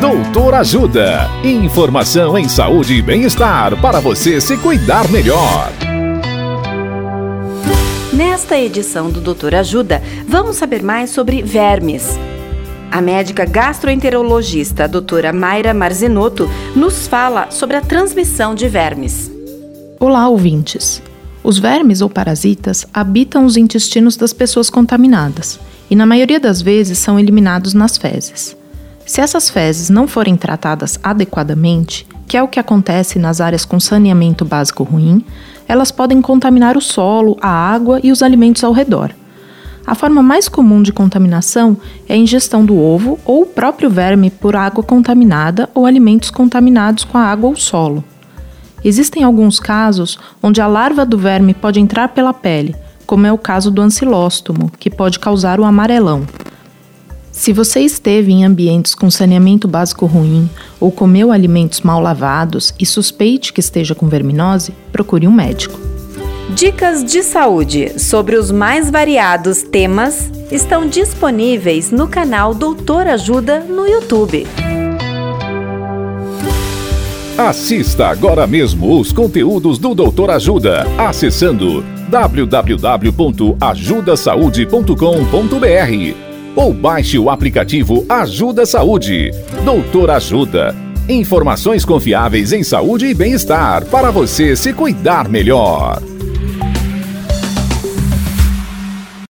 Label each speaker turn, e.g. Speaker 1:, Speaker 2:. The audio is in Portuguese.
Speaker 1: Doutor Ajuda. Informação em saúde e bem-estar para você se cuidar melhor.
Speaker 2: Nesta edição do Doutor Ajuda, vamos saber mais sobre vermes. A médica gastroenterologista, a doutora Mayra Marzinotto, nos fala sobre a transmissão de vermes.
Speaker 3: Olá, ouvintes. Os vermes ou parasitas habitam os intestinos das pessoas contaminadas e, na maioria das vezes, são eliminados nas fezes. Se essas fezes não forem tratadas adequadamente, que é o que acontece nas áreas com saneamento básico ruim, elas podem contaminar o solo, a água e os alimentos ao redor. A forma mais comum de contaminação é a ingestão do ovo ou o próprio verme por água contaminada ou alimentos contaminados com a água ou solo. Existem alguns casos onde a larva do verme pode entrar pela pele, como é o caso do ancilóstomo, que pode causar o amarelão. Se você esteve em ambientes com saneamento básico ruim ou comeu alimentos mal lavados e suspeite que esteja com verminose, procure um médico.
Speaker 2: Dicas de saúde sobre os mais variados temas estão disponíveis no canal Doutor Ajuda no YouTube.
Speaker 1: Assista agora mesmo os conteúdos do Doutor Ajuda acessando www.ajudasaude.com.br ou baixe o aplicativo Ajuda Saúde. Doutor Ajuda. Informações confiáveis em saúde e bem-estar para você se cuidar melhor.